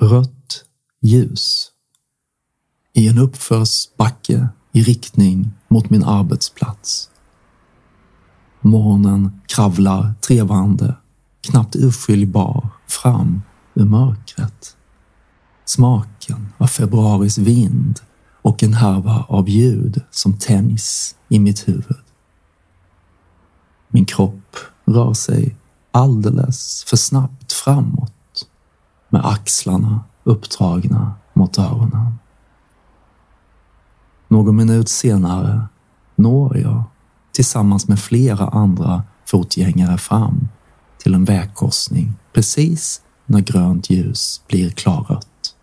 Rött ljus. I en uppförsbacke i riktning mot min arbetsplats. Morgonen kravlar trevande, knappt urskiljbar, fram ur mörkret. Smaken av februaris vind och en härva av ljud som tänjs i mitt huvud. Min kropp rör sig alldeles för snabbt framåt med axlarna uppdragna mot öronen. Någon minut senare når jag tillsammans med flera andra fotgängare fram till en vägkorsning precis när grönt ljus blir klarrött.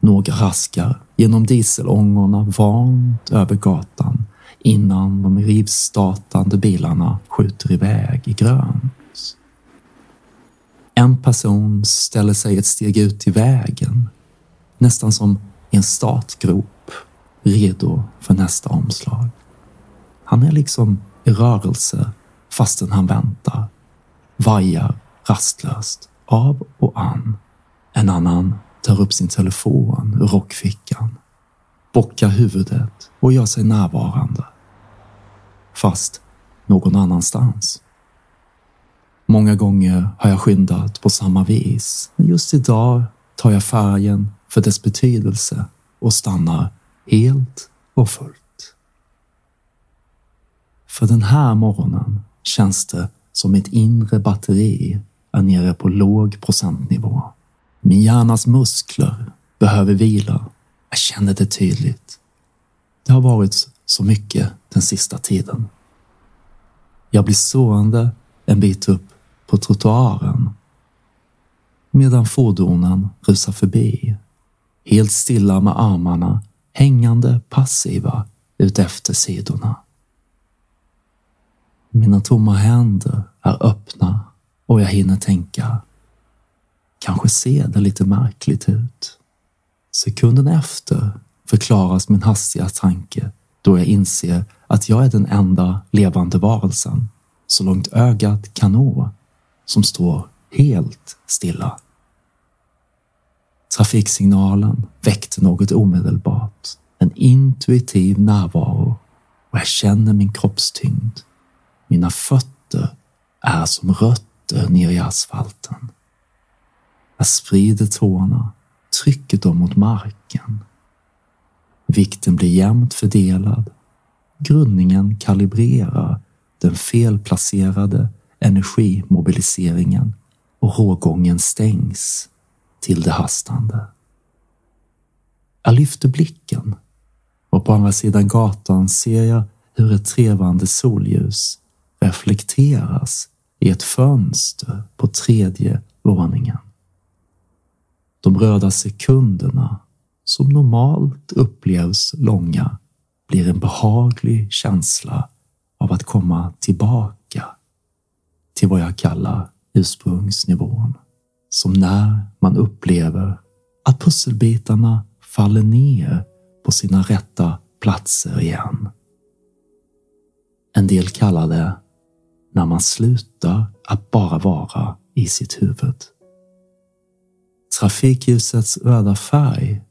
Några raskar genom dieselångorna vant över gatan innan de rivstartande bilarna skjuter iväg i grönt. En person ställer sig ett steg ut i vägen, nästan som i en startgrop, redo för nästa omslag. Han är liksom i rörelse fastän han väntar, vajar rastlöst av och an. En annan tar upp sin telefon ur rockfickan, bockar huvudet och gör sig närvarande. Fast någon annanstans. Många gånger har jag skyndat på samma vis, men just idag tar jag färgen för dess betydelse och stannar helt och fullt. För den här morgonen känns det som mitt inre batteri är nere på låg procentnivå. Min hjärnas muskler behöver vila. Jag känner det tydligt. Det har varit så mycket den sista tiden. Jag blir sående en bit upp på trottoaren medan fordonen rusar förbi. Helt stilla med armarna hängande passiva utefter sidorna. Mina tomma händer är öppna och jag hinner tänka. Kanske ser det lite märkligt ut. Sekunden efter förklaras min hastiga tanke då jag inser att jag är den enda levande varelsen, så långt ögat kan nå, som står helt stilla. Trafiksignalen väckte något omedelbart, en intuitiv närvaro och jag känner min kroppstyngd. Mina fötter är som rötter ner i asfalten. Jag sprider tårna, trycker dem mot marken. Vikten blir jämnt fördelad. Grundningen kalibrerar den felplacerade energimobiliseringen och rågången stängs till det hastande. Jag lyfter blicken och på andra sidan gatan ser jag hur ett trevande solljus reflekteras i ett fönster på tredje våningen. De röda sekunderna, som normalt upplevs långa, blir en behaglig känsla av att komma tillbaka till vad jag kallar ursprungsnivån. Som när man upplever att pusselbitarna faller ner på sina rätta platser igen. En del kallar det när man slutar att bara vara i sitt huvud. Trafikljusets röda färg,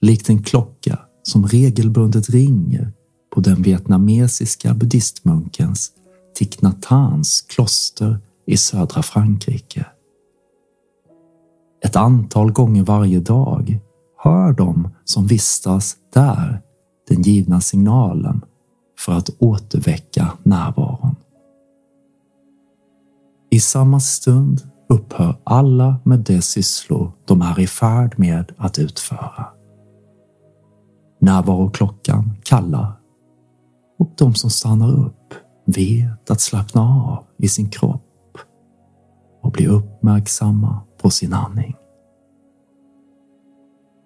likt en klocka som regelbundet ringer på den vietnamesiska buddhistmunkens Tignatans kloster i södra Frankrike. Ett antal gånger varje dag hör de som vistas där den givna signalen för att återväcka närvaron. I samma stund upphör alla med de sysslor de är i färd med att utföra. Närvaroklockan kallar och de som stannar upp vet att slappna av i sin kropp och bli uppmärksamma på sin andning.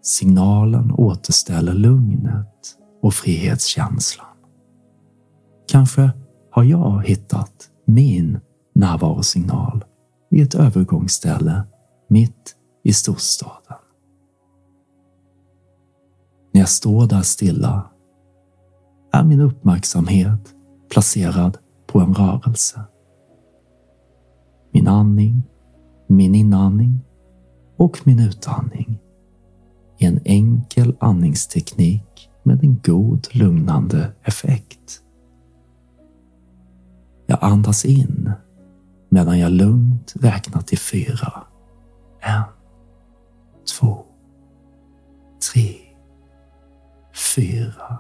Signalen återställer lugnet och frihetskänslan. Kanske har jag hittat min närvarosignal vid ett övergångsställe mitt i storstaden. När jag står där stilla är min uppmärksamhet placerad på en rörelse. Min andning, min inandning och min utandning i en enkel andningsteknik med en god lugnande effekt. Jag andas in medan jag lugnt räknar till fyra. En, två, tre, fyra.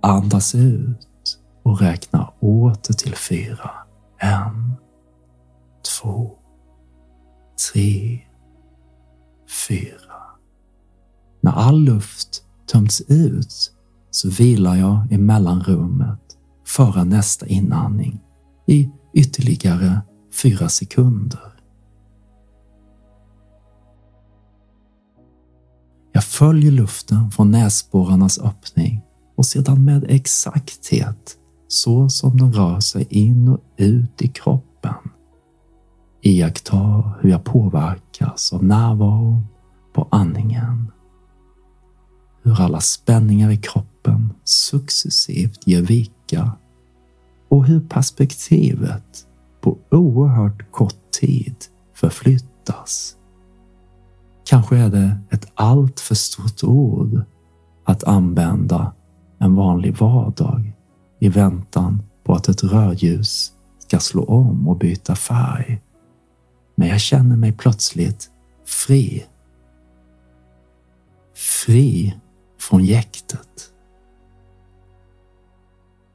Andas ut och räkna åter till fyra. En, två, tre, fyra. När all luft tömts ut så vilar jag i mellanrummet före nästa inandning i ytterligare fyra sekunder. Jag följer luften från näsborrarnas öppning och sedan med exakthet så som den rör sig in och ut i kroppen. Iaktta hur jag påverkas av närvaron på andningen. Hur alla spänningar i kroppen successivt ger vika och hur perspektivet på oerhört kort tid förflyttas. Kanske är det ett allt för stort ord att använda en vanlig vardag i väntan på att ett rödljus ska slå om och byta färg. Men jag känner mig plötsligt fri. Fri från jäktet.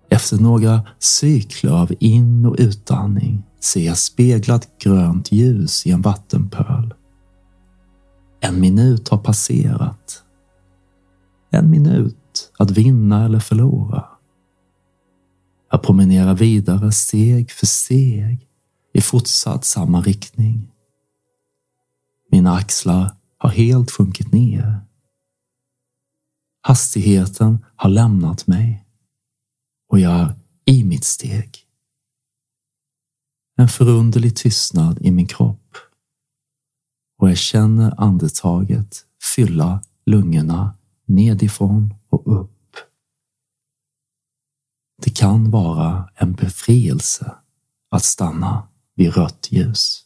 Efter några cykler av in och utandning ser jag speglat grönt ljus i en vattenpöl. En minut har passerat. En minut att vinna eller förlora. Jag promenerar vidare steg för steg i fortsatt samma riktning. Mina axlar har helt sjunkit ner. Hastigheten har lämnat mig och jag är i mitt steg. En förunderlig tystnad i min kropp och jag känner andetaget fylla lungorna nedifrån och upp. Det kan vara en befrielse att stanna vid rött ljus.